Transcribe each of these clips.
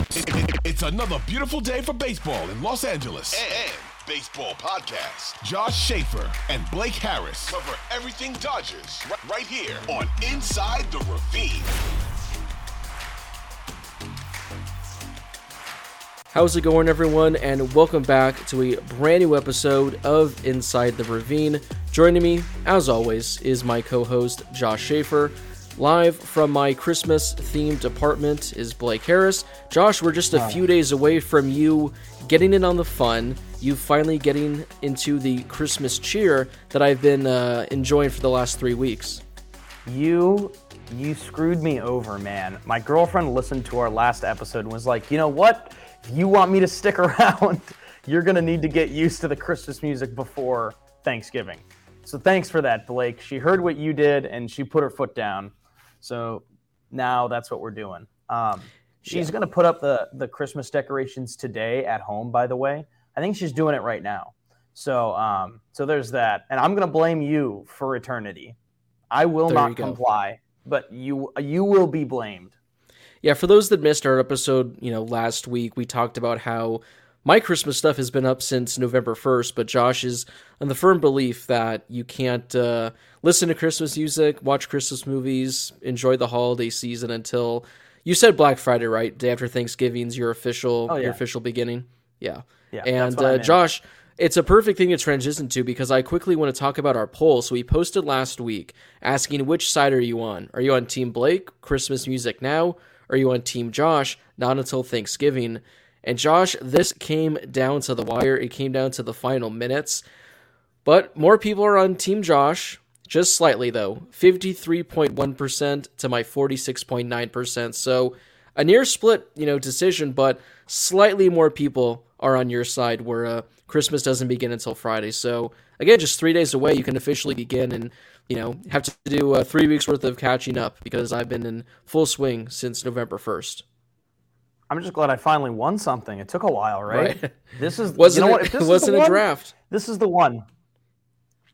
It's another beautiful day for baseball in Los Angeles. And baseball podcast. Josh Schaefer and Blake Harris Cover everything Dodgers right here on Inside the Ravine. How's it going, everyone? And welcome back to a brand new episode of Inside the Ravine. Joining me, as always, is my co host, Josh Schaefer. Live from my Christmas themed apartment is Blake Harris. Josh, we're just a few days away from you getting in on the fun. You finally getting into the Christmas cheer that I've been uh, enjoying for the last three weeks. You you screwed me over, man. My girlfriend listened to our last episode and was like, "You know what? If you want me to stick around, you're going to need to get used to the Christmas music before Thanksgiving." So thanks for that, Blake. She heard what you did and she put her foot down. So now that's what we're doing. Um, she's going to put up the the Christmas decorations today at home. By the way, I think she's doing it right now. So um, so there's that, and I'm going to blame you for eternity. I will There not comply, but you you will be blamed. Yeah, for those that missed our episode, you know, last week, we talked about how my Christmas stuff has been up since November 1st, but Josh is in the firm belief that you can't uh, listen to Christmas music, watch Christmas movies, enjoy the holiday season until you said Black Friday, right? Day after Thanksgiving's your official Oh, yeah. your official beginning. Yeah. Yeah, and uh. Josh, it's a perfect thing to transition to because I quickly want to talk about our poll. So we posted last week asking which side are you on? Are you on Team Blake, Christmas music now? Are you on Team Josh, not until Thanksgiving? And Josh, this came down to the wire. It came down to the final minutes. But more people are on Team Josh, just slightly though. 53.1% to my 46.9%. So a near split, you know, decision, but slightly more people are on your side where uh, Christmas doesn't begin until Friday. So again, just three days away, you can officially begin and, you know, have to do uh, three weeks worth of catching up because I've been in full swing since November 1st. I'm just glad I finally won something. It took a while, right? Right. This is Wasn't you know it, what? If this wasn't the a one, draft. This is the one.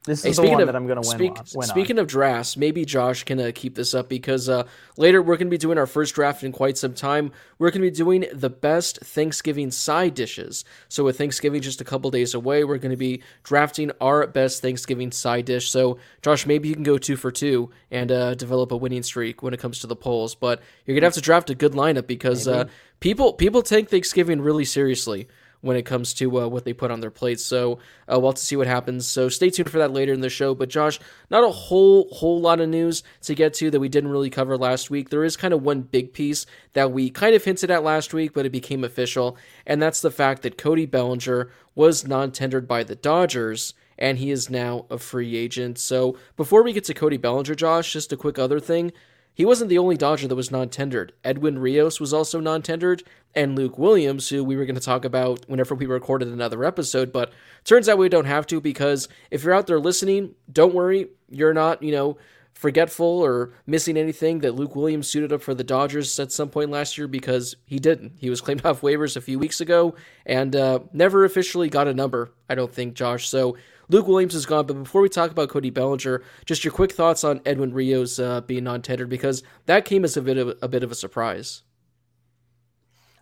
This Hey, is the speaking one of that I'm going to win, speak- on, win speaking of drafts, maybe Josh can uh, keep this up because uh, later we're going to be doing our first draft in quite some time. We're going to be doing the best Thanksgiving side dishes. So with Thanksgiving just a couple days away, we're going to be drafting our best Thanksgiving side dish. So Josh, maybe you can go two for two and uh, develop a winning streak when it comes to the polls. But you're going to have to draft a good lineup because uh, people people take Thanksgiving really seriously when it comes to uh, what they put on their plates. So uh, we'll have to see what happens. So stay tuned for that later in the show. But Josh, not a whole whole lot of news to get to that we didn't really cover last week. There is kind of one big piece that we kind of hinted at last week, but it became official, and that's the fact that Cody Bellinger was non-tendered by the Dodgers. And he is now a free agent. So before we get to Cody Bellinger, Josh, just a quick other thing. He wasn't the only Dodger that was non tendered. Edwin Rios was also non tendered, and Luke Williams, who we were going to talk about whenever we recorded another episode. But turns out we don't have to because if you're out there listening, don't worry. You're not, you know, forgetful or missing anything that Luke Williams suited up for the Dodgers at some point last year because he didn't. He was claimed off waivers a few weeks ago and uh, never officially got a number, I don't think, Josh. So Luke Williams is gone. But before we talk about Cody Bellinger, just your quick thoughts on Edwin Rios uh, being non tendered because that came as a bit of a bit of a surprise.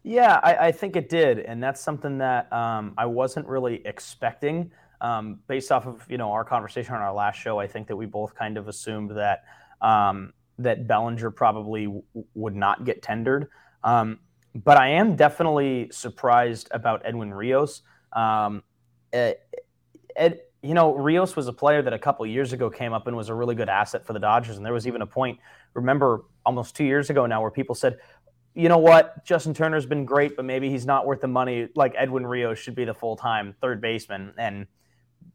Yeah, I, I think it did, and that's something that um, I wasn't really expecting. Um, based off of you know our conversation on our last show, I think that we both kind of assumed that um, that Bellinger probably w- would not get tendered. Um, but I am definitely surprised about Edwin Rios. Um, Ed, Ed, you know, Rios was a player that a couple years ago came up and was a really good asset for the Dodgers. And there was even a point, remember, almost two years ago now, where people said, you know what, Justin Turner's been great, but maybe he's not worth the money. Like Edwin Rios should be the full time third baseman. And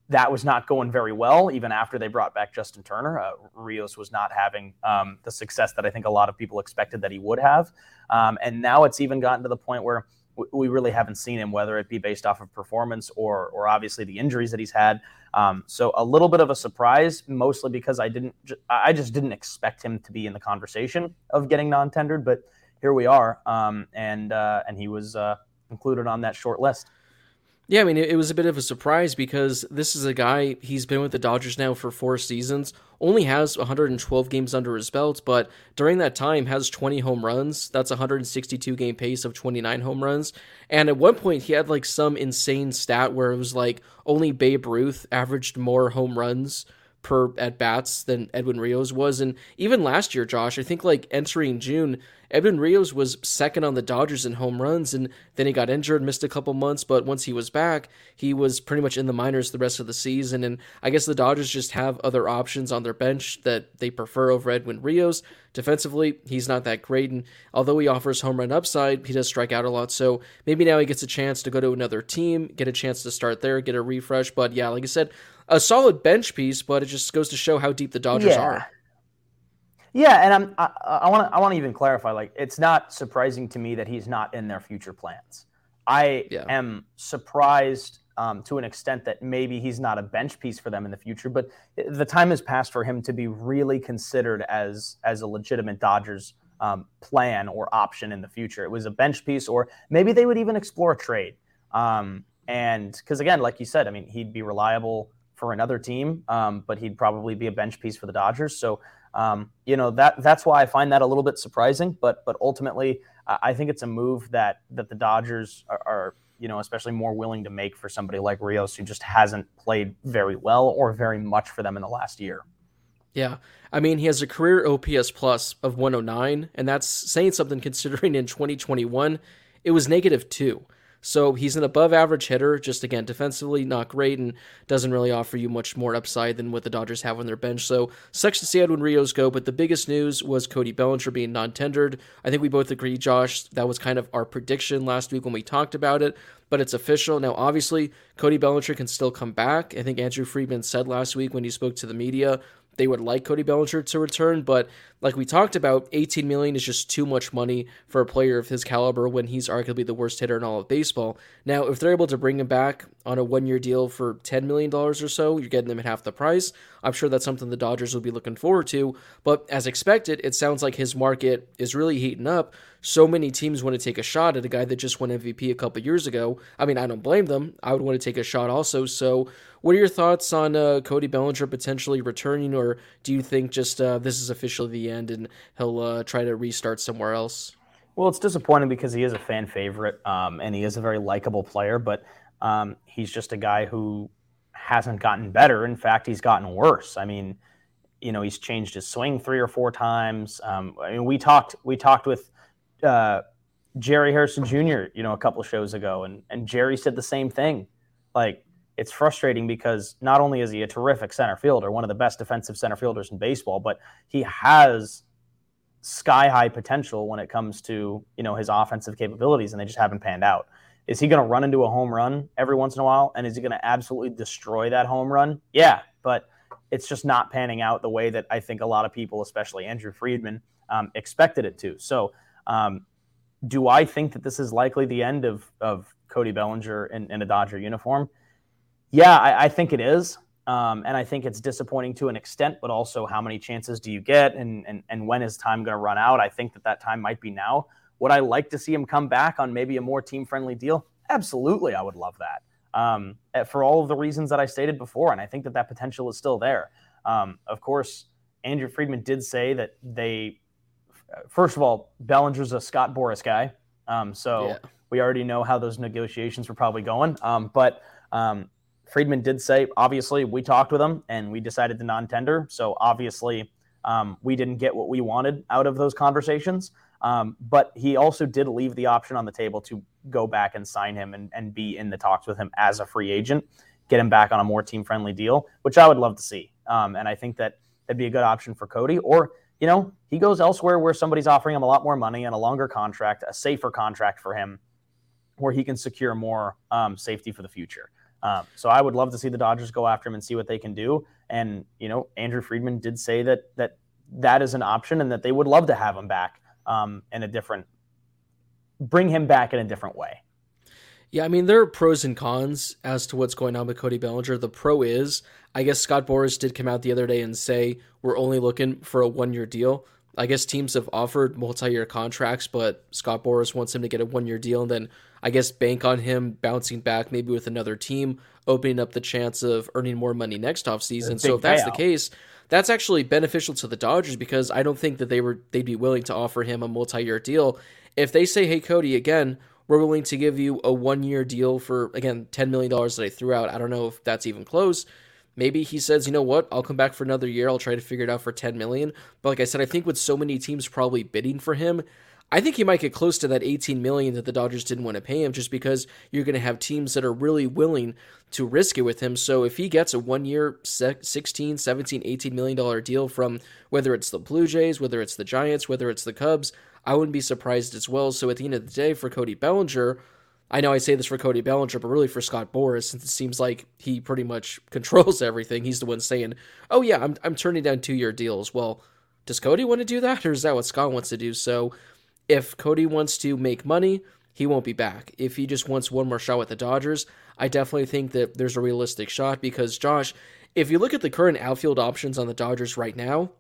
that was not going very well, even after they brought back Justin Turner. Uh, Rios was not having um, the success that I think a lot of people expected that he would have. Um, and now it's even gotten to the point where we really haven't seen him, whether it be based off of performance or, or obviously the injuries that he's had. Um, so a little bit of a surprise, mostly because I didn't, I just didn't expect him to be in the conversation of getting non-tendered, but here we are, um, and uh, and he was uh, included on that short list. Yeah, I mean, it, was a bit of a surprise because this is a guy, he's been with the Dodgers now for four seasons, only has 112 games under his belt, but during that time has 20 home runs. That's 162 game pace of 29 home runs. And at one point, he had like some insane stat where it was like only Babe Ruth averaged more home runs per at bats than Edwin Rios was. And even last year, Josh, I think like entering June, Edwin Rios was second on the Dodgers in home runs, and then he got injured, missed a couple months. But once he was back, he was pretty much in the minors the rest of the season. And I guess the Dodgers just have other options on their bench that they prefer over Edwin Rios. Defensively, he's not that great, and although he offers home run upside, he does strike out a lot. So maybe now he gets a chance to go to another team, get a chance to start there, get a refresh. But yeah, like I said, a solid bench piece, but it just goes to show how deep the Dodgers yeah. are. Yeah, and I'm I want to I want to even clarify like it's not surprising to me that he's not in their future plans. I yeah. am surprised um, to an extent that maybe he's not a bench piece for them in the future, but the time has passed for him to be really considered as as a legitimate Dodgers um, plan or option in the future. It was a bench piece, or maybe they would even explore a trade. Um, and because again, like you said, I mean, he'd be reliable for another team, um, but he'd probably be a bench piece for the Dodgers. So um, you know that that's why I find that a little bit surprising. But but ultimately, I think it's a move that that the Dodgers are, are you know especially more willing to make for somebody like Rios who just hasn't played very well or very much for them in the last year. Yeah. I mean, he has a career OPS plus of 109, and that's saying something considering in 2021 it was negative two. So he's an above average hitter, just again, defensively not great and doesn't really offer you much more upside than what the Dodgers have on their bench. So sucks to see Edwin Rios go, but the biggest news was Cody Bellinger being non tendered. I think we both agree, Josh, that was kind of our prediction last week when we talked about it, but it's official. Now, obviously, Cody Bellinger can still come back. I think Andrew Friedman said last week when he spoke to the media they would like Cody Bellinger to return, but like we talked about, 18 million is just too much money for a player of his caliber when he's arguably the worst hitter in all of baseball. Now, if they're able to bring him back on a one-year deal for 10 million dollars or so, you're getting them at half the price. I'm sure that's something the Dodgers will be looking forward to, but as expected, it sounds like his market is really heating up. So many teams want to take a shot at a guy that just won MVP a couple years ago. I mean, I don't blame them. I would want to take a shot also. So, what are your thoughts on uh, Cody Bellinger potentially returning, or do you think just uh, this is officially the end and he'll uh, try to restart somewhere else? Well, it's disappointing because he is a fan favorite um, and he is a very likable player, but um, he's just a guy who hasn't gotten better. In fact, he's gotten worse. I mean, you know, he's changed his swing three or four times. Um, I mean, we talked we talked with uh, Jerry Harrison Jr. You know, a couple shows ago, and and Jerry said the same thing. Like it's frustrating because not only is he a terrific center fielder, one of the best defensive center fielders in baseball, but he has sky high potential when it comes to you know his offensive capabilities, and they just haven't panned out. Is he going to run into a home run every once in a while, and is he going to absolutely destroy that home run? Yeah, but it's just not panning out the way that I think a lot of people, especially Andrew Friedman, um, expected it to. So, um, do I think that this is likely the end of of Cody Bellinger in, in a Dodger uniform? Yeah, I, I think it is. Um, and I think it's disappointing to an extent, but also how many chances do you get and, and, and when is time going to run out? I think that that time might be now. Would I like to see him come back on maybe a more team friendly deal? Absolutely, I would love that um, eh, for all of the reasons that I stated before. And I think that that potential is still there. Um, of course, Andrew Friedman did say that they, first of all, Bellinger's a Scott Boras guy. Um, so yeah. we already know how those negotiations were probably going. Um, but um, Friedman did say, obviously, we talked with him and we decided to non tender. So obviously, um, we didn't get what we wanted out of those conversations. Um, but he also did leave the option on the table to go back and sign him and, and be in the talks with him as a free agent, get him back on a more team friendly deal, which I would love to see. Um, and I think that that'd be a good option for Cody. Or, you know, he goes elsewhere where somebody's offering him a lot more money and a longer contract, a safer contract for him, where he can secure more um, safety for the future. Um, so I would love to see the Dodgers go after him and see what they can do. And you know, Andrew Friedman did say that that that is an option and that they would love to have him back um, in a different, bring him back in a different way. Yeah, I mean there are pros and cons as to what's going on with Cody Bellinger. The pro is, I guess Scott Boras did come out the other day and say we're only looking for a one-year deal. I guess teams have offered multi-year contracts, but Scott Boras wants him to get a one-year deal and then I guess bank on him bouncing back maybe with another team, opening up the chance of earning more money next offseason. So if that's the case, that's actually beneficial to the Dodgers because I don't think that they were they'd be willing to offer him a multi-year deal. If they say, "Hey Cody, again, we're willing to give you a one-year deal for again $10 million that I threw out." I don't know if that's even close. Maybe he says, "You know what? I'll come back for another year. I'll try to figure it out for 10 million. But like I said, I think with so many teams probably bidding for him, I think he might get close to that 18 million that the Dodgers didn't want to pay him just because you're going to have teams that are really willing to risk it with him. So if he gets a one year 16, 17, 18 million dollar deal from whether it's the Blue Jays, whether it's the Giants, whether it's the Cubs, I wouldn't be surprised as well. So at the end of the day for Cody Bellinger, I know I say this for Cody Bellinger, but really for Scott Boras, since it seems like he pretty much controls everything. He's the one saying, "Oh yeah, I'm I'm turning down two year deals." Well, does Cody want to do that, or is that what Scott wants to do? So if Cody wants to make money, he won't be back. If he just wants one more shot with the Dodgers, I definitely think that there's a realistic shot because, Josh, if you look at the current outfield options on the Dodgers right now,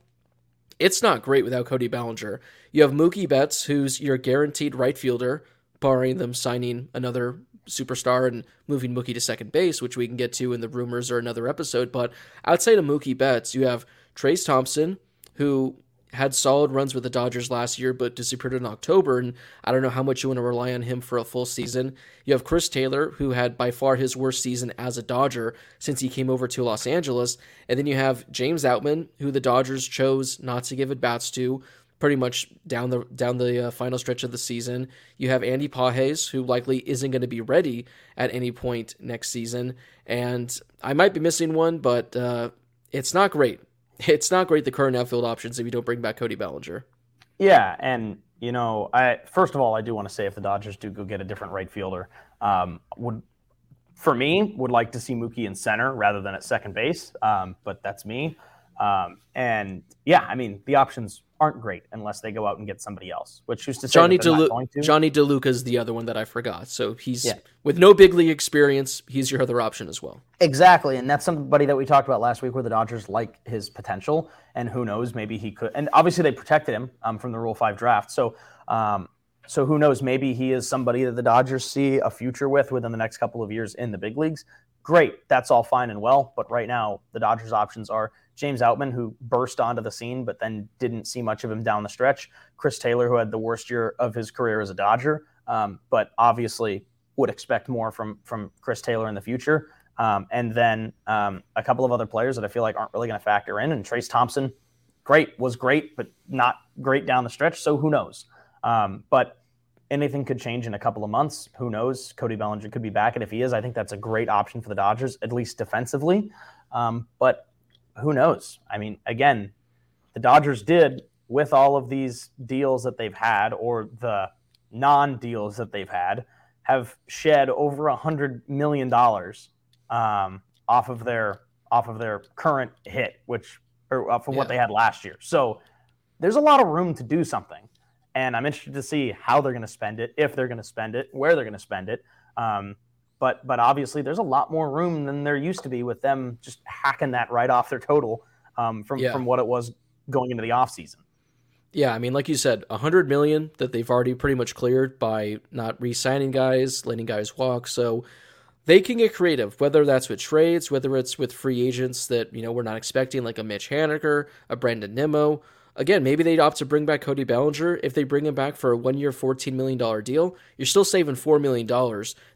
it's not great without Cody Bellinger. You have Mookie Betts, who's your guaranteed right fielder, barring them signing another superstar and moving Mookie to second base, which we can get to in the rumors or another episode. But outside of Mookie Betts, you have Trayce Thompson, who had solid runs with the Dodgers last year, but disappeared in October. And I don't know how much you want to rely on him for a full season. You have Chris Taylor, who had by far his worst season as a Dodger since he came over to Los Angeles. And then you have James Outman, who the Dodgers chose not to give at bats to pretty much down the down the uh, final stretch of the season. You have Andy Pages, who likely isn't going to be ready at any point next season. And I might be missing one, but uh, it's not great it's not great the current outfield options if you don't bring back Cody Bellinger. Yeah, and you know, I first of all, I do want to say if the Dodgers do go get a different right fielder, um, would for me would like to see Mookie in center rather than at second base. Um, but that's me. Um, and yeah, I mean the options aren't great unless they go out and get somebody else. Which is to say Jonny DeLu- Jonny DeLuca is the other one that I forgot. So he's yeah. with no big league experience. He's your other option as well. Exactly, and that's somebody that we talked about last week, where the Dodgers like his potential, and who knows, maybe he could. And obviously, they protected him um, from the Rule Five draft. So. Um, so who knows? Maybe he is somebody that the Dodgers see a future with within the next couple of years in the big leagues. Great, that's all fine and well. But right now, the Dodgers' options are James Outman, who burst onto the scene, but then didn't see much of him down the stretch. Chris Taylor, who had the worst year of his career as a Dodger, um, but obviously would expect more from from Chris Taylor in the future. Um, and then um, a couple of other players that I feel like aren't really going to factor in. And Trayce Thompson, great, was great, but not great down the stretch. So who knows? Um, but anything could change in a couple of months. Who knows? Cody Bellinger could be back, and if he is, I think that's a great option for the Dodgers, at least defensively. Um, but who knows? I mean, again, the Dodgers did with all of these deals that they've had or the non deals that they've had have shed over a hundred million dollars um, off of their off of their current hit, which or uh, from yeah. what they had last year. So there's a lot of room to do something, and I'm interested to see how they're going to spend it, if they're going to spend it, where they're going to spend it. Um, but but obviously there's a lot more room than there used to be with them just hacking that right off their total um, from yeah. from what it was going into the offseason. Yeah, I mean, like you said, a hundred million that they've already pretty much cleared by not re-signing guys, letting guys walk. So they can get creative, whether that's with trades, whether it's with free agents that you know we're not expecting, like a Mitch Haniger, a Brandon Nimmo, again, maybe they'd opt to bring back Cody Bellinger. If they bring him back for a one year, $14 million deal, you're still saving $4 million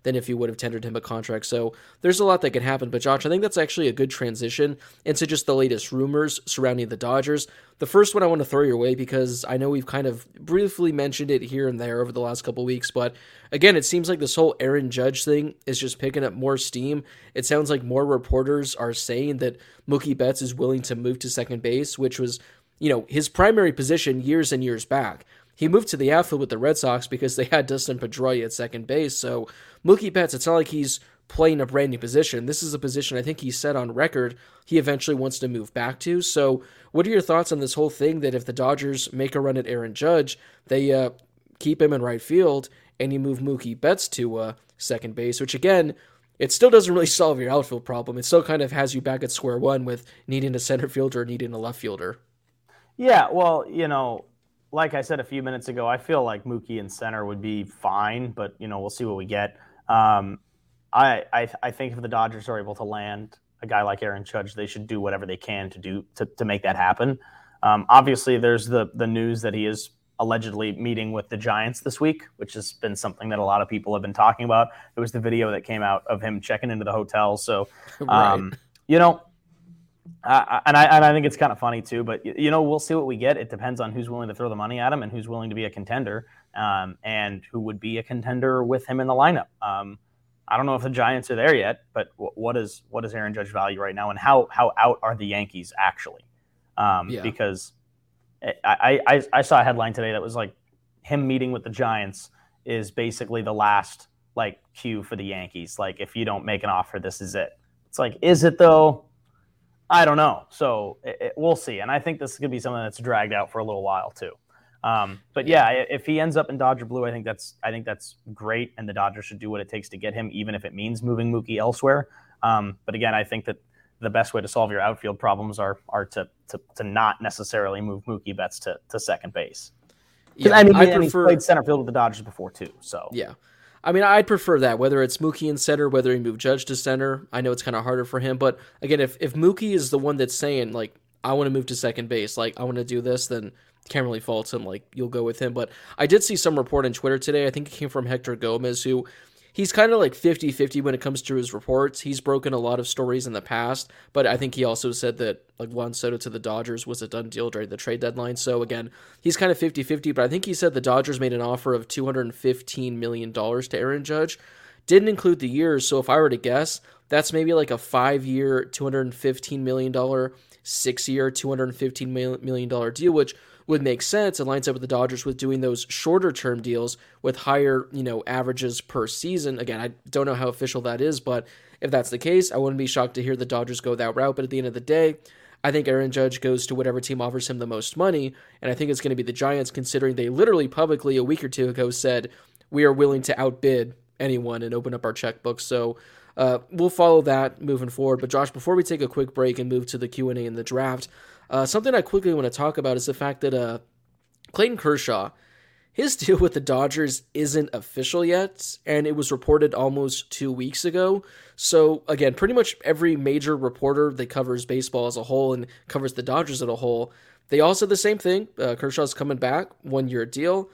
than if you would have tendered him a contract. So there's a lot that can happen. But Josh, I think that's actually a good transition into just the latest rumors surrounding the Dodgers. The first one I want to throw your way because I know we've kind of briefly mentioned it here and there over the last couple weeks, but again, it seems like this whole Aaron Judge thing is just picking up more steam. It sounds like more reporters are saying that Mookie Betts is willing to move to second base, which was you know, his primary position years and years back. He moved to the outfield with the Red Sox because they had Dustin Pedroia at second base. So Mookie Betts, it's not like he's playing a brand new position. This is a position I think he said on record he eventually wants to move back to. So, what are your thoughts on this whole thing that if the Dodgers make a run at Aaron Judge, they uh, keep him in right field and you move Mookie Betts to uh, second base, which again, it still doesn't really solve your outfield problem. It still kind of has you back at square one with needing a center fielder, needing a left fielder. Yeah, well, you know, like I said a few minutes ago, I feel like Mookie and center would be fine, but you know, we'll see what we get. Um, I, I I think if the Dodgers are able to land a guy like Aaron Judge, they should do whatever they can to do to, to make that happen. Um, obviously, there's the the news that he is allegedly meeting with the Giants this week, which has been something that a lot of people have been talking about. It was the video that came out of him checking into the hotel. So, um, right. you know, uh, and I and I think it's kind of funny too. But you know, we'll see what we get. It depends on who's willing to throw the money at him and who's willing to be a contender, um, and who would be a contender with him in the lineup. Um, I don't know if the Giants are there yet, but what is what is Aaron Judge value right now, and how how out are the Yankees actually? Um, yeah. Because I, I I saw a headline today that was like him meeting with the Giants is basically the last like cue for the Yankees. Like if you don't make an offer, this is it. It's like, is it though? I don't know. So it, it, we'll see. And I think this is going to be something that's dragged out for a little while too. Um, but yeah, if he ends up in Dodger blue, I think that's I think that's great, and the Dodgers should do what it takes to get him, even if it means moving Mookie elsewhere. Um, but again, I think that the best way to solve your outfield problems are are to to, to not necessarily move Mookie Betts to, to second base. Yeah, I mean, I prefer, he's played center field with the Dodgers before too. So yeah, I mean, I'd prefer that, whether it's Mookie in center, whether he move Judge to center. I know it's kind of harder for him, but again, if, if Mookie is the one that's saying, like, I want to move to second base, like, I want to do this, then can't really fault him. Like, you'll go with him. But I did see some report on Twitter today. I think it came from Hector Gomez, who he's kind of like 50 50 when it comes to his reports. He's broken a lot of stories in the past, but I think he also said that like Juan Soto to the Dodgers was a done deal during the trade deadline. So again, he's kind of 50 50, but I think he said the Dodgers made an offer of $215 million to Aaron Judge. Didn't include the years, so if I were to guess, that's maybe like a five year, $215 million, six 6-year, $215 million deal, which would make sense. It lines up with the Dodgers with doing those shorter term deals with higher, you know, averages per season. Again, I don't know how official that is, but if that's the case, I wouldn't be shocked to hear the Dodgers go that route. But at the end of the day, I think Aaron Judge goes to whatever team offers him the most money, and I think it's going to be the Giants, considering they literally publicly a week or two ago said we are willing to outbid anyone and open up our checkbook. So uh, we'll follow that moving forward. But Josh, before we take a quick break and move to the Q and A and the draft, uh, something I quickly want to talk about is the fact that uh, Clayton Kershaw, his deal with the Dodgers isn't official yet, and it was reported almost two weeks ago. So, again, pretty much every major reporter that covers baseball as a whole and covers the Dodgers as a whole, they all said the same thing. Uh, Kershaw's coming back, one year deal.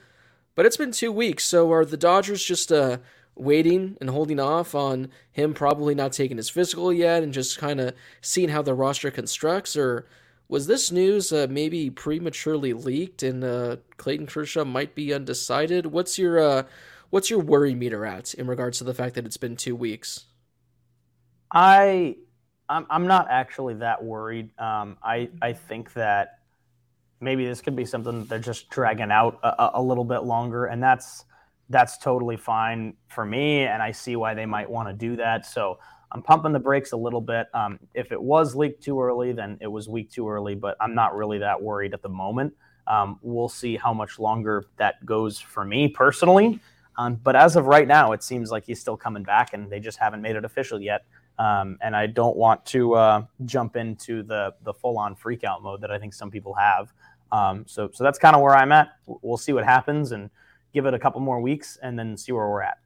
But it's been two weeks, so are the Dodgers just uh, waiting and holding off on him probably not taking his physical yet and just kind of seeing how the roster constructs? Or was this news uh, maybe prematurely leaked and uh, Clayton Kershaw might be undecided? What's your uh, what's your worry meter at in regards to the fact that it's been two weeks? I I'm, I'm not actually that worried. Um, I I think that maybe this could be something that they're just dragging out a, a little bit longer, and that's that's totally fine for me, and I see why they might want to do that. So I'm pumping the brakes a little bit. Um, if it was leaked too early, then it was week too early, but I'm not really that worried at the moment. Um, we'll see how much longer that goes for me personally. Um, but as of right now, it seems like he's still coming back, and they just haven't made it official yet. Um, and I don't want to uh, jump into the the full on freakout mode that I think some people have. Um, so so that's kind of where I'm at. We'll see what happens and give it a couple more weeks, and then see where we're at.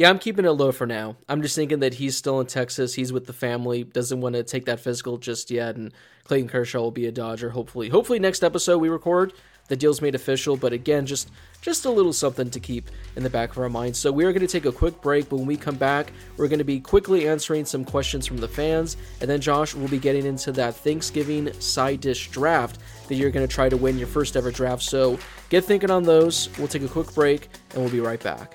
Yeah, I'm keeping it low for now. I'm just thinking that he's still in Texas. He's with the family. Doesn't want to take that physical just yet. And Clayton Kershaw will be a Dodger. Hopefully, hopefully next episode we record the deal's made official. But again, just just a little something to keep in the back of our minds. So we are going to take a quick break, but when we come back, we're going to be quickly answering some questions from the fans, and then Josh will be getting into that Thanksgiving side dish draft that you're going to try to win your first ever draft. So get thinking on those. We'll take a quick break, and we'll be right back.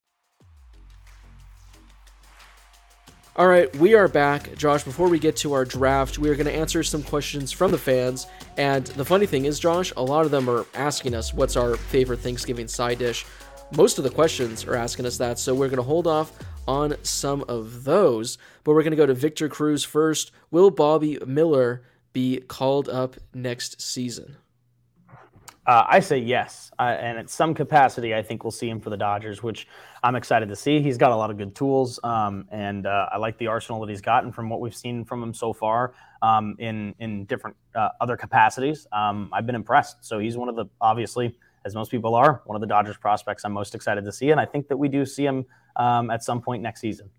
All right, we are back. Josh, before we get to our draft, we are going to answer some questions from the fans. And the funny thing is, Josh, a lot of them are asking us what's our favorite Thanksgiving side dish. Most of the questions are asking us that, so we're going to hold off on some of those. But we're going to go to Victor Cruz first. Will Bobby Miller be called up next season? Uh, I say yes, uh, and at some capacity, I think we'll see him for the Dodgers, which I'm excited to see. He's got a lot of good tools, um, and uh, I like the arsenal that he's gotten from what we've seen from him so far um, in in different uh, other capacities. Um, I've been impressed. So he's one of the obviously, as most people are, one of the Dodgers prospects I'm most excited to see, and I think that we do see him um, at some point next season.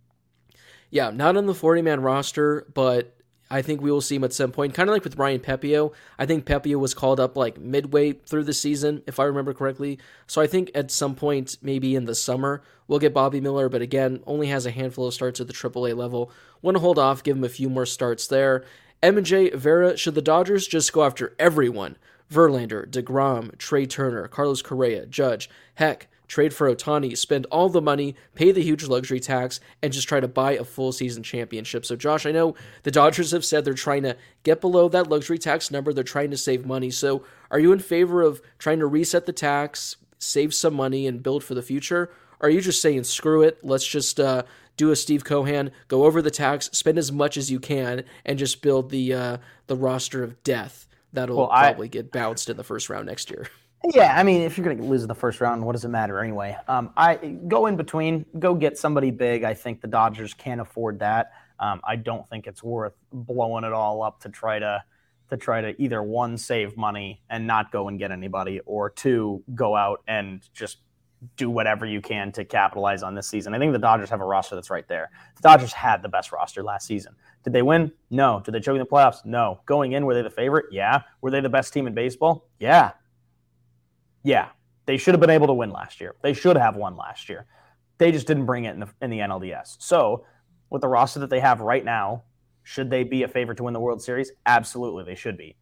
Yeah, not on the 40 man roster, but I think we will see him at some point, kind of like with Ryan Pepiot. I think Pepiot was called up like midway through the season, if I remember correctly. So I think at some point, maybe in the summer, we'll get Bobby Miller, but again, only has a handful of starts at the AAA level. Want to hold off, give him a few more starts there. M and J Vera, should the Dodgers just go after everyone? Verlander, DeGrom, Trea Turner, Carlos Correa, Judge, heck, trade for Ohtani, spend all the money, pay the huge luxury tax, and just try to buy a full season championship. So, Josh, I know the Dodgers have said they're trying to get below that luxury tax number. They're trying to save money. So, are you in favor of trying to reset the tax, save some money, and build for the future? Or are you just saying, screw it, let's just uh, do a Steve Cohen, go over the tax, spend as much as you can, and just build the uh, the roster of death that'll well, probably I, get bounced in the first round next year? Yeah, I mean, if you're going to lose in the first round, what does it matter anyway? Um, I go in between, go get somebody big. I think the Dodgers can't afford that. Um, I don't think it's worth blowing it all up to try to to try to either one save money and not go and get anybody, or two go out and just do whatever you can to capitalize on this season. I think the Dodgers have a roster that's right there. The Dodgers had the best roster last season. Did they win? No. Did they choke in the playoffs? No. Going in, were they the favorite? Yeah. Were they the best team in baseball? Yeah yeah, they should have been able to win last year. They should have won last year. They just didn't bring it in the, in the NLDS. So, with the roster that they have right now, should they be a favorite to win the World Series? Absolutely, they should be.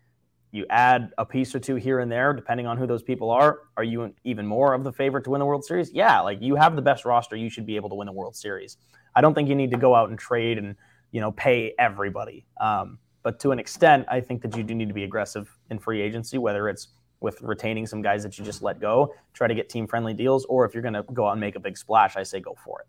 You add a piece or two here and there, depending on who those people are. Are you even more of the favorite to win the World Series? Yeah, like you have the best roster, you should be able to win the World Series. I don't think you need to go out and trade and you know pay everybody. Um, but to an extent, I think that you do need to be aggressive in free agency, whether it's with retaining some guys that you just let go, try to get team friendly deals, or if you're going to go out and make a big splash, I say go for it.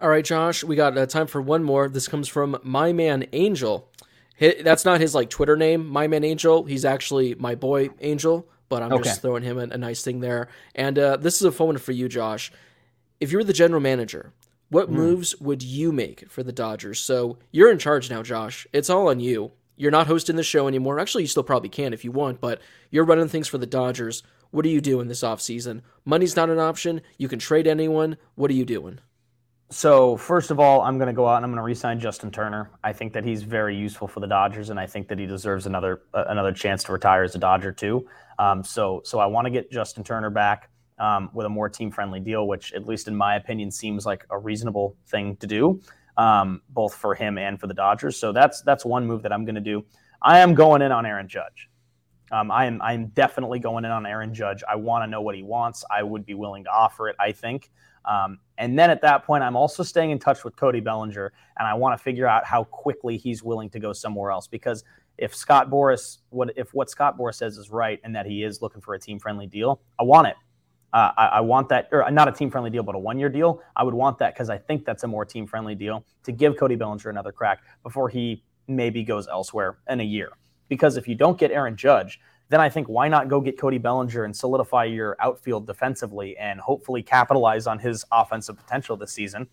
All right, Josh, we got uh, time for one more. This comes from my man Angel. That's not his like Twitter name, my man Angel. He's actually my boy Angel, but I'm okay. just throwing him a, a, nice thing there. And uh, this is a phone for you, Josh. If you were the general manager, what mm. moves would you make for the Dodgers? So you're in charge now, Josh. It's all on you. You're not hosting the show anymore. Actually, you still probably can if you want, but you're running things for the Dodgers. What are you doing this offseason? Money's not an option. You can trade anyone. What are you doing? So, first of all, I'm going to go out and I'm going to re-sign Justin Turner. I think that he's very useful for the Dodgers, and I think that he deserves another uh, another chance to retire as a Dodger too. Um, so, so I want to get Justin Turner back um, with a more team friendly deal, which, at least in my opinion, seems like a reasonable thing to do um, both for him and for the Dodgers. So that's that's one move that I'm going to do. I am going in on Aaron Judge. Um, I am I'm definitely going in on Aaron Judge. I want to know what he wants. I would be willing to offer it. I think. Um, and then at that point, I'm also staying in touch with Cody Bellinger, and I want to figure out how quickly he's willing to go somewhere else. Because if Scott Boras, what if what Scott Boras says is right, and that he is looking for a team friendly deal, I want it. Uh, I, I, want that, or not a team friendly deal, but a one year deal. I would want that because I think that's a more team friendly deal to give Cody Bellinger another crack before he maybe goes elsewhere in a year. Because if you don't get Aaron Judge, then I think why not go get Cody Bellinger and solidify your outfield defensively and hopefully capitalize on his offensive potential this season,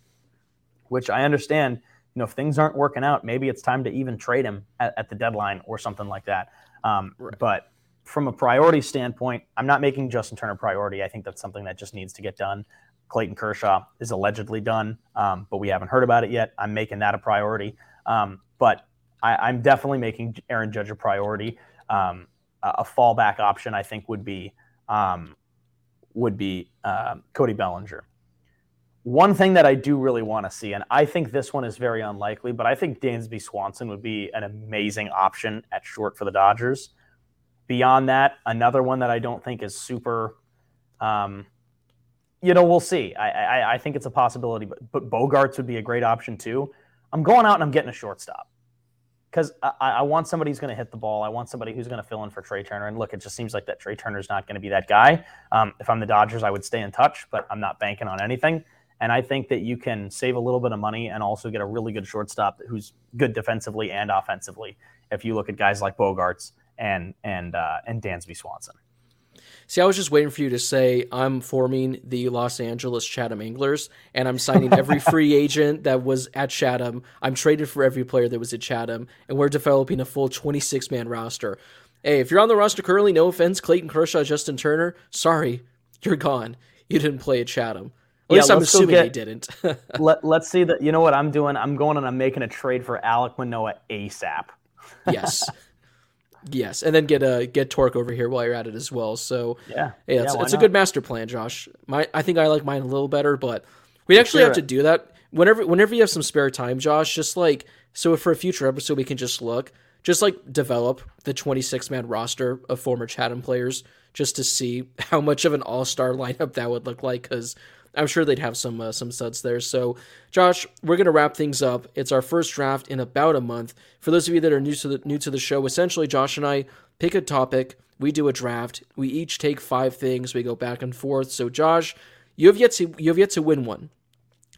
which I understand. You know, if things aren't working out, maybe it's time to even trade him at, at the deadline or something like that. Um, right. But from a priority standpoint, I'm not making Justin Turner priority. I think that's something that just needs to get done. Clayton Kershaw is allegedly done, um, but we haven't heard about it yet. I'm making that a priority. Um, but I, am definitely making Aaron Judge a priority. Um, a fallback option, I think, would be um, would be uh, Cody Bellinger. One thing that I do really want to see, and I think this one is very unlikely, but I think Dansby Swanson would be an amazing option at short for the Dodgers. Beyond that, another one that I don't think is super. Um, you know, we'll see. I, I, I think it's a possibility, but, but Bogaerts would be a great option too. I'm going out and I'm getting a shortstop because I, I, want somebody who's going to hit the ball. I want somebody who's going to fill in for Trea Turner. And look, it just seems like that Trea Turner's not going to be that guy. Um, if I'm the Dodgers, I would stay in touch, but I'm not banking on anything. And I think that you can save a little bit of money and also get a really good shortstop who's good defensively and offensively. If you look at guys like Bogaerts and and uh, and Dansby Swanson. See, I was just waiting for you to say I'm forming the Los Angeles Chatham Anglers and I'm signing every free agent that was at Chatham. I'm traded for every player that was at Chatham, and we're developing a full 26 man roster. Hey, if you're on the roster currently, no offense, Clayton Kershaw, Justin Turner, sorry, you're gone. You didn't play at Chatham. At yeah, least I'm assuming get, he didn't. let, let's see that. You know what I'm doing? I'm going and I'm making a trade for Alek Manoah ASAP. yes. Yes, and then get a uh, get Torque over here while you're at it as well. So yeah, yeah, it's, yeah, it's a good master plan, Josh. My I think I like mine a little better, but we actually have to do that whenever whenever you have some spare time, Josh. Just like so, for a future episode, we can just look, just like develop the 26 man roster of former Chatham players, just to see how much of an all star lineup that would look like. Because I'm sure they'd have some uh, some suds there. So, Josh, we're gonna wrap things up. It's our first draft in about a month. For those of you that are new to the new to the show, essentially, Josh and I pick a topic. We do a draft. We each take five things. We go back and forth. So, Josh, you have yet to you have yet to win one.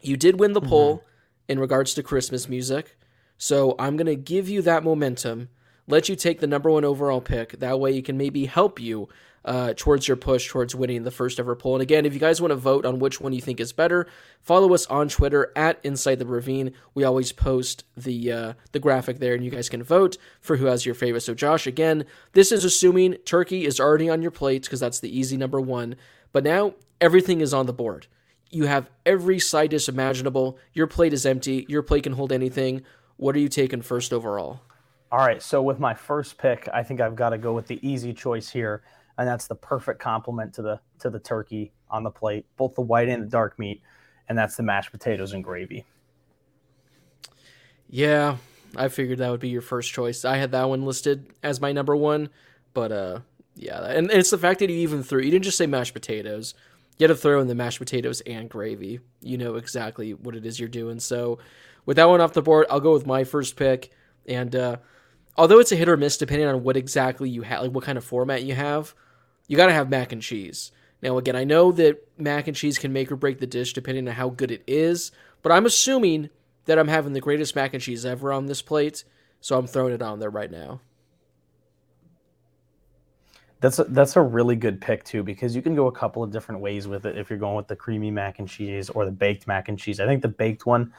You did win the mm-hmm. poll in regards to Christmas music. So I'm gonna give you that momentum. Let you take the number one overall pick. That way, you can maybe help you uh, towards your push towards winning the first ever poll. And again, if you guys want to vote on which one you think is better, follow us on Twitter at Inside the Ravine. We always post the uh, the graphic there, and you guys can vote for who has your favorite. So, Josh, again, this is assuming turkey is already on your plate because that's the easy number one. But now everything is on the board. You have every side dish imaginable. Your plate is empty. Your plate can hold anything. What are you taking first overall? All right. So with my first pick, I think I've got to go with the easy choice here and that's the perfect complement to the to the turkey on the plate, both the white and the dark meat, and that's the mashed potatoes and gravy. Yeah, I figured that would be your first choice. I had that one listed as my number one, but uh, yeah, and, it's the fact that you even threw you didn't just say mashed potatoes. You had to throw in the mashed potatoes and gravy. You know exactly what it is you're doing. So, with that one off the board, I'll go with my first pick. And uh, although it's a hit or miss depending on what exactly you have, like what kind of format you have, you got to have mac and cheese. Now, again, I know that mac and cheese can make or break the dish depending on how good it is, but I'm assuming that I'm having the greatest mac and cheese ever on this plate, so I'm throwing it on there right now. That's a, that's a really good pick too because you can go a couple of different ways with it if you're going with the creamy mac and cheese or the baked mac and cheese. I think the baked one,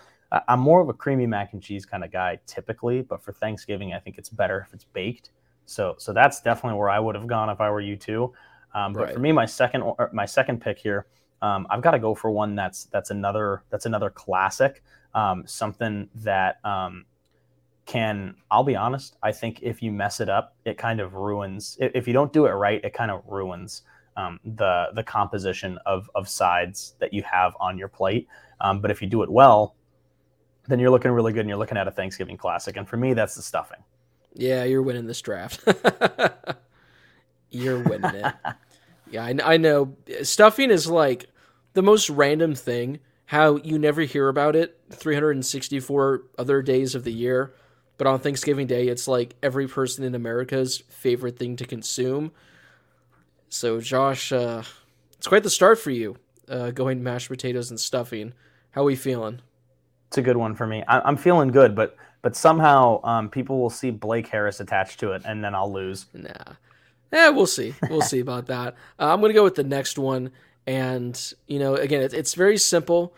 I'm more of a creamy mac and cheese kind of guy typically, but for Thanksgiving I think it's better if it's baked. So so that's definitely where I would have gone if I were you too. Um, but right. for me, my second my second pick here, um, I've got to go for one that's that's another that's another classic, um, something that um, can. I'll be honest. I think if you mess it up, it kind of ruins. If you don't do it right, it kind of ruins um, the the composition of of sides that you have on your plate. Um, but if you do it well, then you're looking really good, and you're looking at a Thanksgiving classic. And for me, that's the stuffing. Yeah, you're winning this draft. you're winning it. yeah, I, I know. Stuffing is like the most random thing. How you never hear about it 364 other days of the year, but on Thanksgiving Day, it's like every person in America's favorite thing to consume. So, Josh, uh, it's quite the start for you, uh, going mashed potatoes and stuffing. How are we feeling? It's a good one for me. I, am feeling good, but but somehow um, people will see Blake Harris attached to it, and then I'll lose. Nah, yeah, we'll see. We'll see about that. Uh, I'm gonna go with the next one, and you know, again, it's, it's very simple.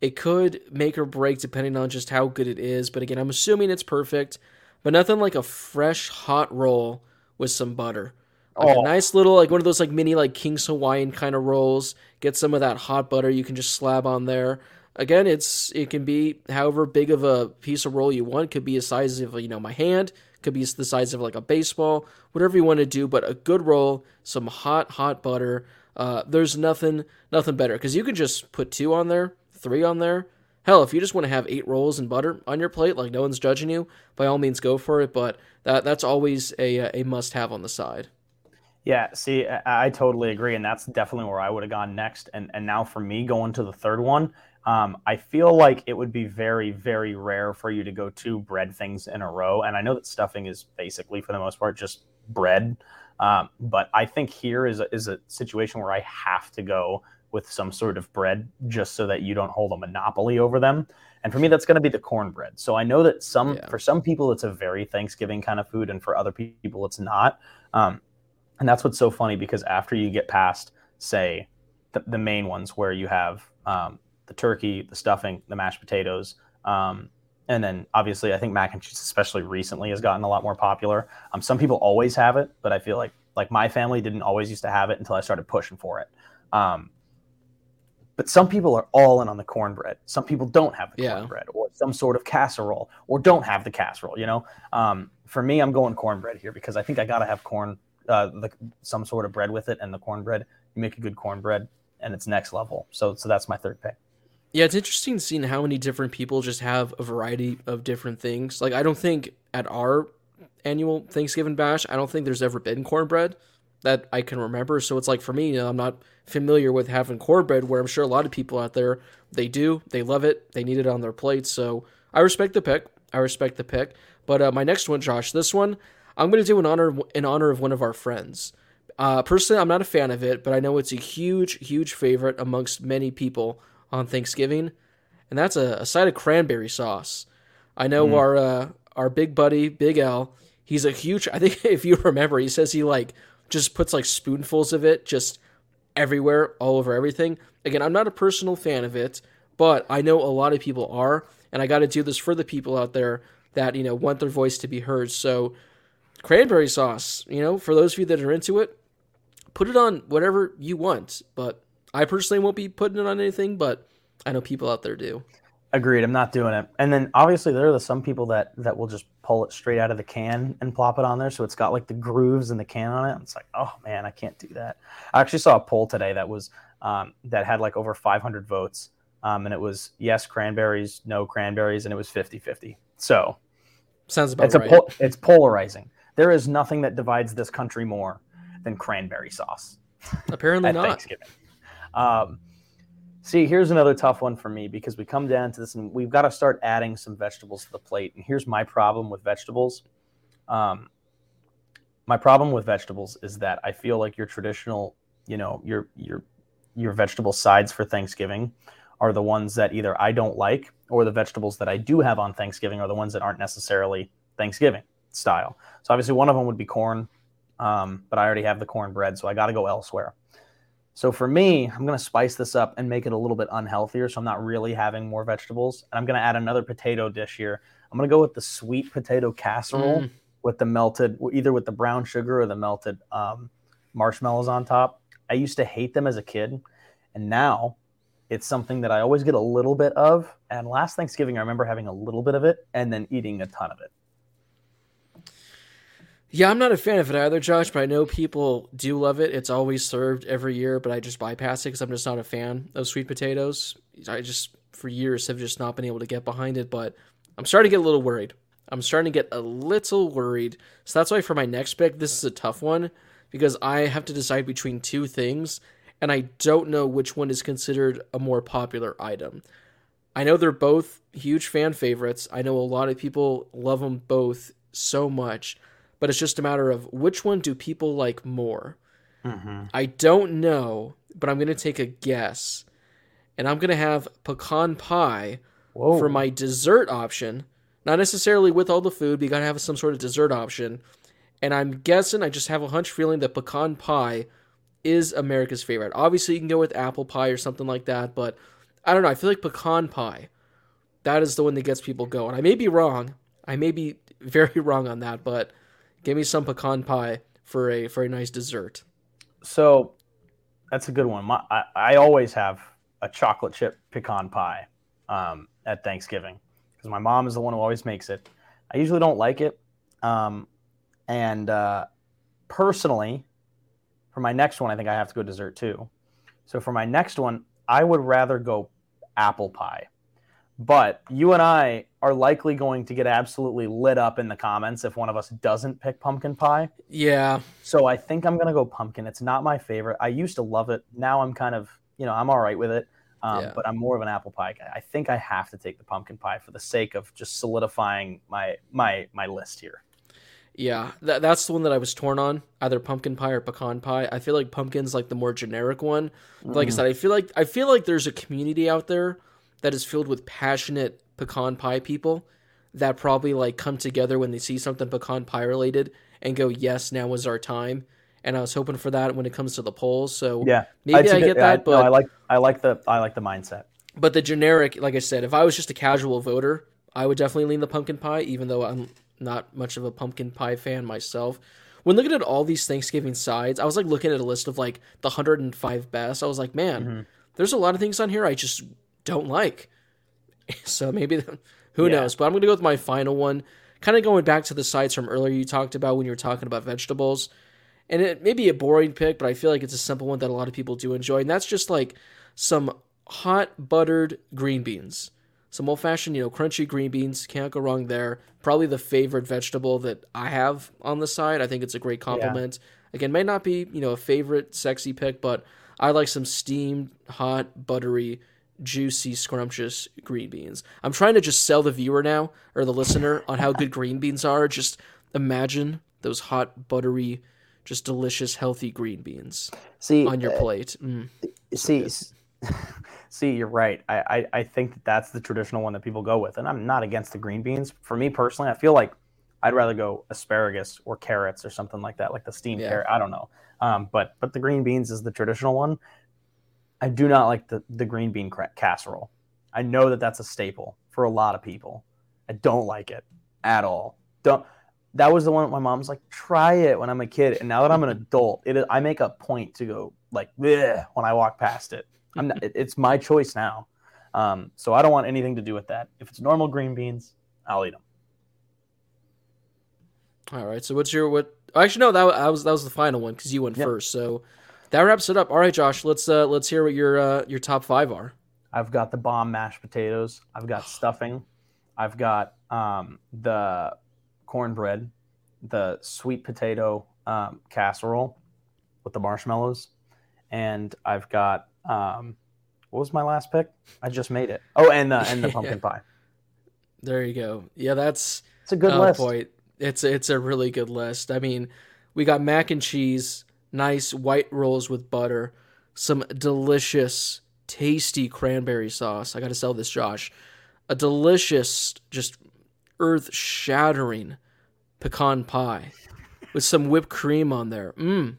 It could make or break depending on just how good it is, but again, I'm assuming it's perfect. But nothing like a fresh hot roll with some butter. Like oh. a nice little like one of those like mini like King's Hawaiian kind of rolls. Get some of that hot butter you can just slab on there again, it's it can be however big of a piece of roll you want. It could be the size of you know my hand. Could be the size of like a baseball. Whatever you want to do, but a good roll, some hot hot butter. Uh, there's nothing nothing better because you can just put two on there, three on there. Hell, if you just want to have eight rolls and butter on your plate, like no one's judging you, by all means go for it. But that that's always a a must have on the side. Yeah, see, I, I totally agree, and that's definitely where I would have gone next. And and now for me, going to the third one, um, I feel like it would be very, very rare for you to go two bread things in a row. And I know that stuffing is basically, for the most part, just bread. Um, but I think here is a, is a situation where I have to go with some sort of bread just so that you don't hold a monopoly over them. And for me, that's going to be the cornbread. So I know that some yeah. for some people it's a very Thanksgiving kind of food, and for other people it's not. Um, and that's what's so funny because after you get past, say, the, the main ones where you have um, the turkey, the stuffing, the mashed potatoes. Um, and then obviously, I think mac and cheese, especially recently, has gotten a lot more popular. Um, some people always have it, but I feel like like my family didn't always used to have it until I started pushing for it. Um, but some people are all in on the cornbread. Some people don't have the yeah. cornbread or some sort of casserole or don't have the casserole. You know, um, for me, I'm going cornbread here because I think I got to have corn, uh, the, some sort of bread with it, and the cornbread. You make a good cornbread, and it's next level. So, so that's my third pick. Yeah, it's interesting seeing how many different people just have a variety of different things. Like, I don't think at our annual Thanksgiving bash, I don't think there's ever been cornbread that I can remember. So it's like for me, you know, I'm not familiar with having cornbread, where I'm sure a lot of people out there they do, they love it, they need it on their plates. So I respect the pick. I respect the pick. But uh, my next one, Josh, this one, I'm going to do in honor in honor of one of our friends. Uh, personally, I'm not a fan of it, but I know it's a huge, huge favorite amongst many people on Thanksgiving, and that's a, a side of cranberry sauce. I know mm. our uh, our big buddy Big L. He's a huge. I think if you remember, he says he like just puts like spoonfuls of it just everywhere, all over everything. Again, I'm not a personal fan of it, but I know a lot of people are, and I got to do this for the people out there that you know want their voice to be heard. So, cranberry sauce, you know, for those of you that are into it, put it on whatever you want, but I personally won't be putting it on anything, but I know people out there do. Agreed. I'm not doing it. And then obviously there are some people that that will just pull it straight out of the can and plop it on there, so it's got like the grooves in the can on it. It's like, oh man, I can't do that. I actually saw a poll today that was um, that had like over 500 votes, um, and it was yes cranberries, no cranberries, and it was 50-50. So sounds about it's right. A it's polarizing. There is nothing that divides this country more than cranberry sauce. Apparently not. Thanksgiving. Um, see, here's another tough one for me because we come down to this and we've got to start adding some vegetables to the plate. And here's my problem with vegetables. Um, my problem with vegetables is that I feel like your traditional, you know, your your your vegetable sides for Thanksgiving are the ones that either I don't like or the vegetables that I do have on Thanksgiving are the ones that aren't necessarily Thanksgiving style. So obviously one of them would be corn, um, but I already have the cornbread, so I got to go elsewhere. So for me, I'm going to spice this up and make it a little bit unhealthier. So I'm not really having more vegetables. And I'm going to add another potato dish here. I'm going to go with the sweet potato casserole mm. with the melted, either with the brown sugar or the melted um, marshmallows on top. I used to hate them as a kid. And now it's something that I always get a little bit of. And last Thanksgiving, I remember having a little bit of it and then eating a ton of it. Yeah, I'm not a fan of it either, Josh, but I know people do love it. It's always served every year, but I just bypass it because I'm just not a fan of sweet potatoes. I just, for years, have just not been able to get behind it, but I'm starting to get a little worried. I'm starting to get a little worried. So that's why for my next pick, this is a tough one because I have to decide between two things, and I don't know which one is considered a more popular item. I know they're both huge fan favorites. I know a lot of people love them both so much but it's just a matter of which one do people like more. Mm-hmm. I don't know, but I'm going to take a guess. And I'm going to have pecan pie Whoa. for my dessert option. Not necessarily with all the food, but you got to have some sort of dessert option. And I'm guessing, I just have a hunch feeling that pecan pie is America's favorite. Obviously, you can go with apple pie or something like that, but I don't know. I feel like pecan pie, that is the one that gets people going. I may be wrong. I may be very wrong on that, but give me some pecan pie for a for a nice dessert. So that's a good one. My, I, I always have a chocolate chip pecan pie um, at Thanksgiving because my mom is the one who always makes it. I usually don't like it. Um, and uh, personally, for my next one, I think I have to go dessert too. So for my next one, I would rather go apple pie. But you and I are likely going to get absolutely lit up in the comments if one of us doesn't pick pumpkin pie. Yeah, So I think I'm gonna go pumpkin. It's not my favorite. I used to love it. Now I'm kind of, you know, I'm all right with it. Um, Yeah. But I'm more of an apple pie guy. I think I have to take the pumpkin pie for the sake of just solidifying my my my list here. yeah. That, that's the one that I was torn on, either pumpkin pie or pecan pie. I feel like pumpkin's like the more generic one. Like I said, I feel like I feel like there's a community out there that is filled with passionate pecan pie people that probably like come together when they see something pecan pie related and go, "Yes, now is our time." And I was hoping for that when it comes to the polls. So Yeah, maybe I, I get that, no, but I like I like the I like the mindset. but the generic, like I said, if I was just a casual voter, I would definitely lean the pumpkin pie, even though I'm not much of a pumpkin pie fan myself. When looking at all these Thanksgiving sides, I was like looking at a list of like the 105 best. I was like, man, mm-hmm. there's a lot of things on here I just don't like. So maybe, who Yeah. knows? But I'm going to go with my final one. Kind of going back to the sides from earlier you talked about when you were talking about vegetables. And it may be a boring pick, but I feel like it's a simple one that a lot of people do enjoy. And that's just like some hot buttered green beans. Some old fashioned, you know, crunchy green beans. Can't go wrong there. Probably the favorite vegetable that I have on the side. I think it's a great compliment. Again, may not be, you know, a favorite sexy pick, but I like some steamed, hot, buttery, juicy, scrumptious green beans. I'm trying to just sell the viewer now, or the listener, on how good green beans are. Just imagine those hot, buttery, just delicious, healthy green beans See, on your uh, plate. Mm. see, s- see, you're right. I, I, I think that that's the traditional one that people go with, and I'm not against the green beans. For me personally, I feel like I'd rather go asparagus or carrots or something like that, like the steamed Yeah. carrot. I don't know, um, but but the green beans is the traditional one. I do not like the the green bean cra- casserole. I know that that's a staple for a lot of people. I don't like it at all. Don't. That was the one my mom's like, try it when I'm a kid, and now that I'm an adult, it is, I make a point to go like when I walk past it. I'm not, it's my choice now, um, so I don't want anything to do with that. If it's normal green beans, I'll eat them. All right. So what's your what? Actually, no. That, that was that was the final one because you went Yep. first. So that wraps it up. All right, Josh. Let's uh let's hear what your uh your top five are. I've got the bomb mashed potatoes. I've got stuffing. I've got um, the cornbread, the sweet potato um, casserole with the marshmallows, and I've got um, what was my last pick? I just made it. Oh, and the and the pumpkin pie. There you go. Yeah, that's It's a good oh, list. boy. It's it's a really good list. I mean, we got mac and cheese, nice white rolls with butter, some delicious, tasty cranberry sauce. I got to sell this, Josh. A delicious, just earth-shattering pecan pie with some whipped cream on there. Mmm.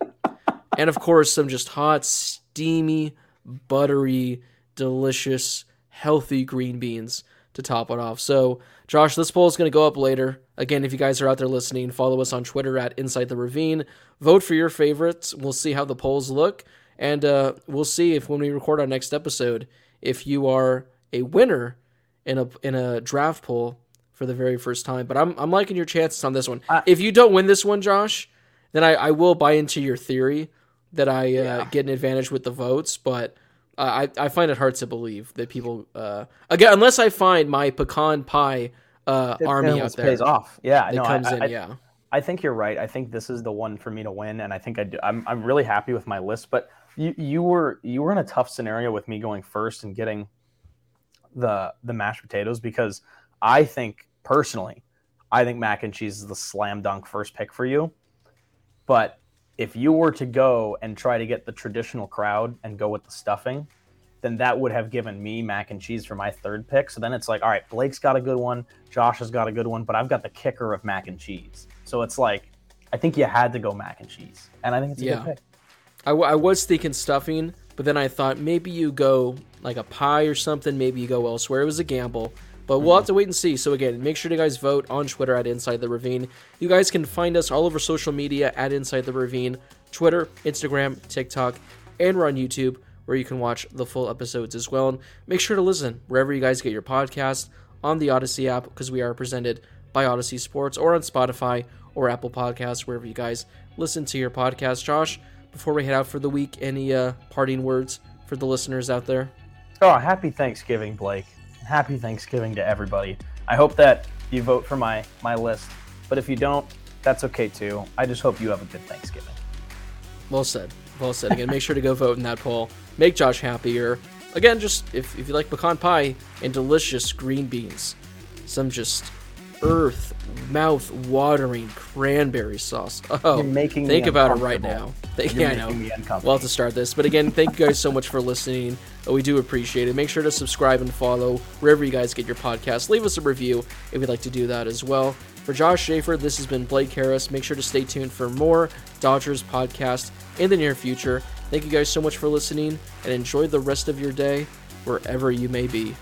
And of course, some just hot, steamy, buttery, delicious, healthy green beans to top it off. So, Josh, this poll is going to go up later. Again, if you guys are out there listening, follow us on Twitter at Inside the Ravine. Vote for your favorites. We'll see how the polls look, and uh, we'll see if when we record our next episode, if you are a winner in a in a draft poll for the very first time. But I'm I'm liking your chances on this one. if you don't win this one, Josh, then I, I will buy into your theory that I uh, get an advantage with the votes, but uh, I I find it hard to believe that people uh, again unless I find my pecan pie uh, army out there pays off. Yeah, no, comes I, in. I, yeah, I think you're right. I think this is the one for me to win, and I think I do. I'm I'm really happy with my list. But you you were you were in a tough scenario with me going first and getting the the mashed potatoes because I think personally, I think mac and cheese is the slam dunk first pick for you. But if you were to go and try to get the traditional crowd and go with the stuffing, then that would have given me mac and cheese for my third pick. So then it's like, all right, Blake's got a good one, Josh has got a good one, but I've got the kicker of mac and cheese. So it's like, I think you had to go mac and cheese, and I think it's a Yeah. good pick. I, w- I was thinking stuffing, but then I thought maybe you go like a pie or something. Maybe you go elsewhere. It was a gamble, but we'll have to wait and see. So again, make sure you guys vote on Twitter at Inside the Ravine. You guys can find us all over social media at Inside the Ravine, Twitter, Instagram, TikTok, and we're on YouTube where you can watch the full episodes as well. And make sure to listen wherever you guys get your podcast on the Audacy app because we are presented by Audacy Sports or on Spotify or Apple Podcasts wherever you guys listen to your podcast. Josh, before we head out for the week, any uh, parting words for the listeners out there? Oh, happy Thanksgiving, Blake. Happy Thanksgiving to everybody. I hope that you vote for my my list, but if you don't, that's okay too. I just hope you have a good Thanksgiving. Well said. Well said. Again, make sure to go vote in that poll. Make Josh happier. Again, just if, if you like pecan pie and delicious green beans, some just earth mouth watering cranberry sauce. Oh, You're making me think about it right now. Think, yeah, I know. We'll have to start this. But again, thank you guys so much for listening. Uh, We do appreciate it. Make sure to subscribe and follow wherever you guys get your podcast. Leave us a review if you'd like to do that as well. For Josh Schaefer, this has been Blake Harris. Make sure to stay tuned for more Dodgers podcast in the near future. Thank you guys so much for listening and enjoy the rest of your day wherever you may be.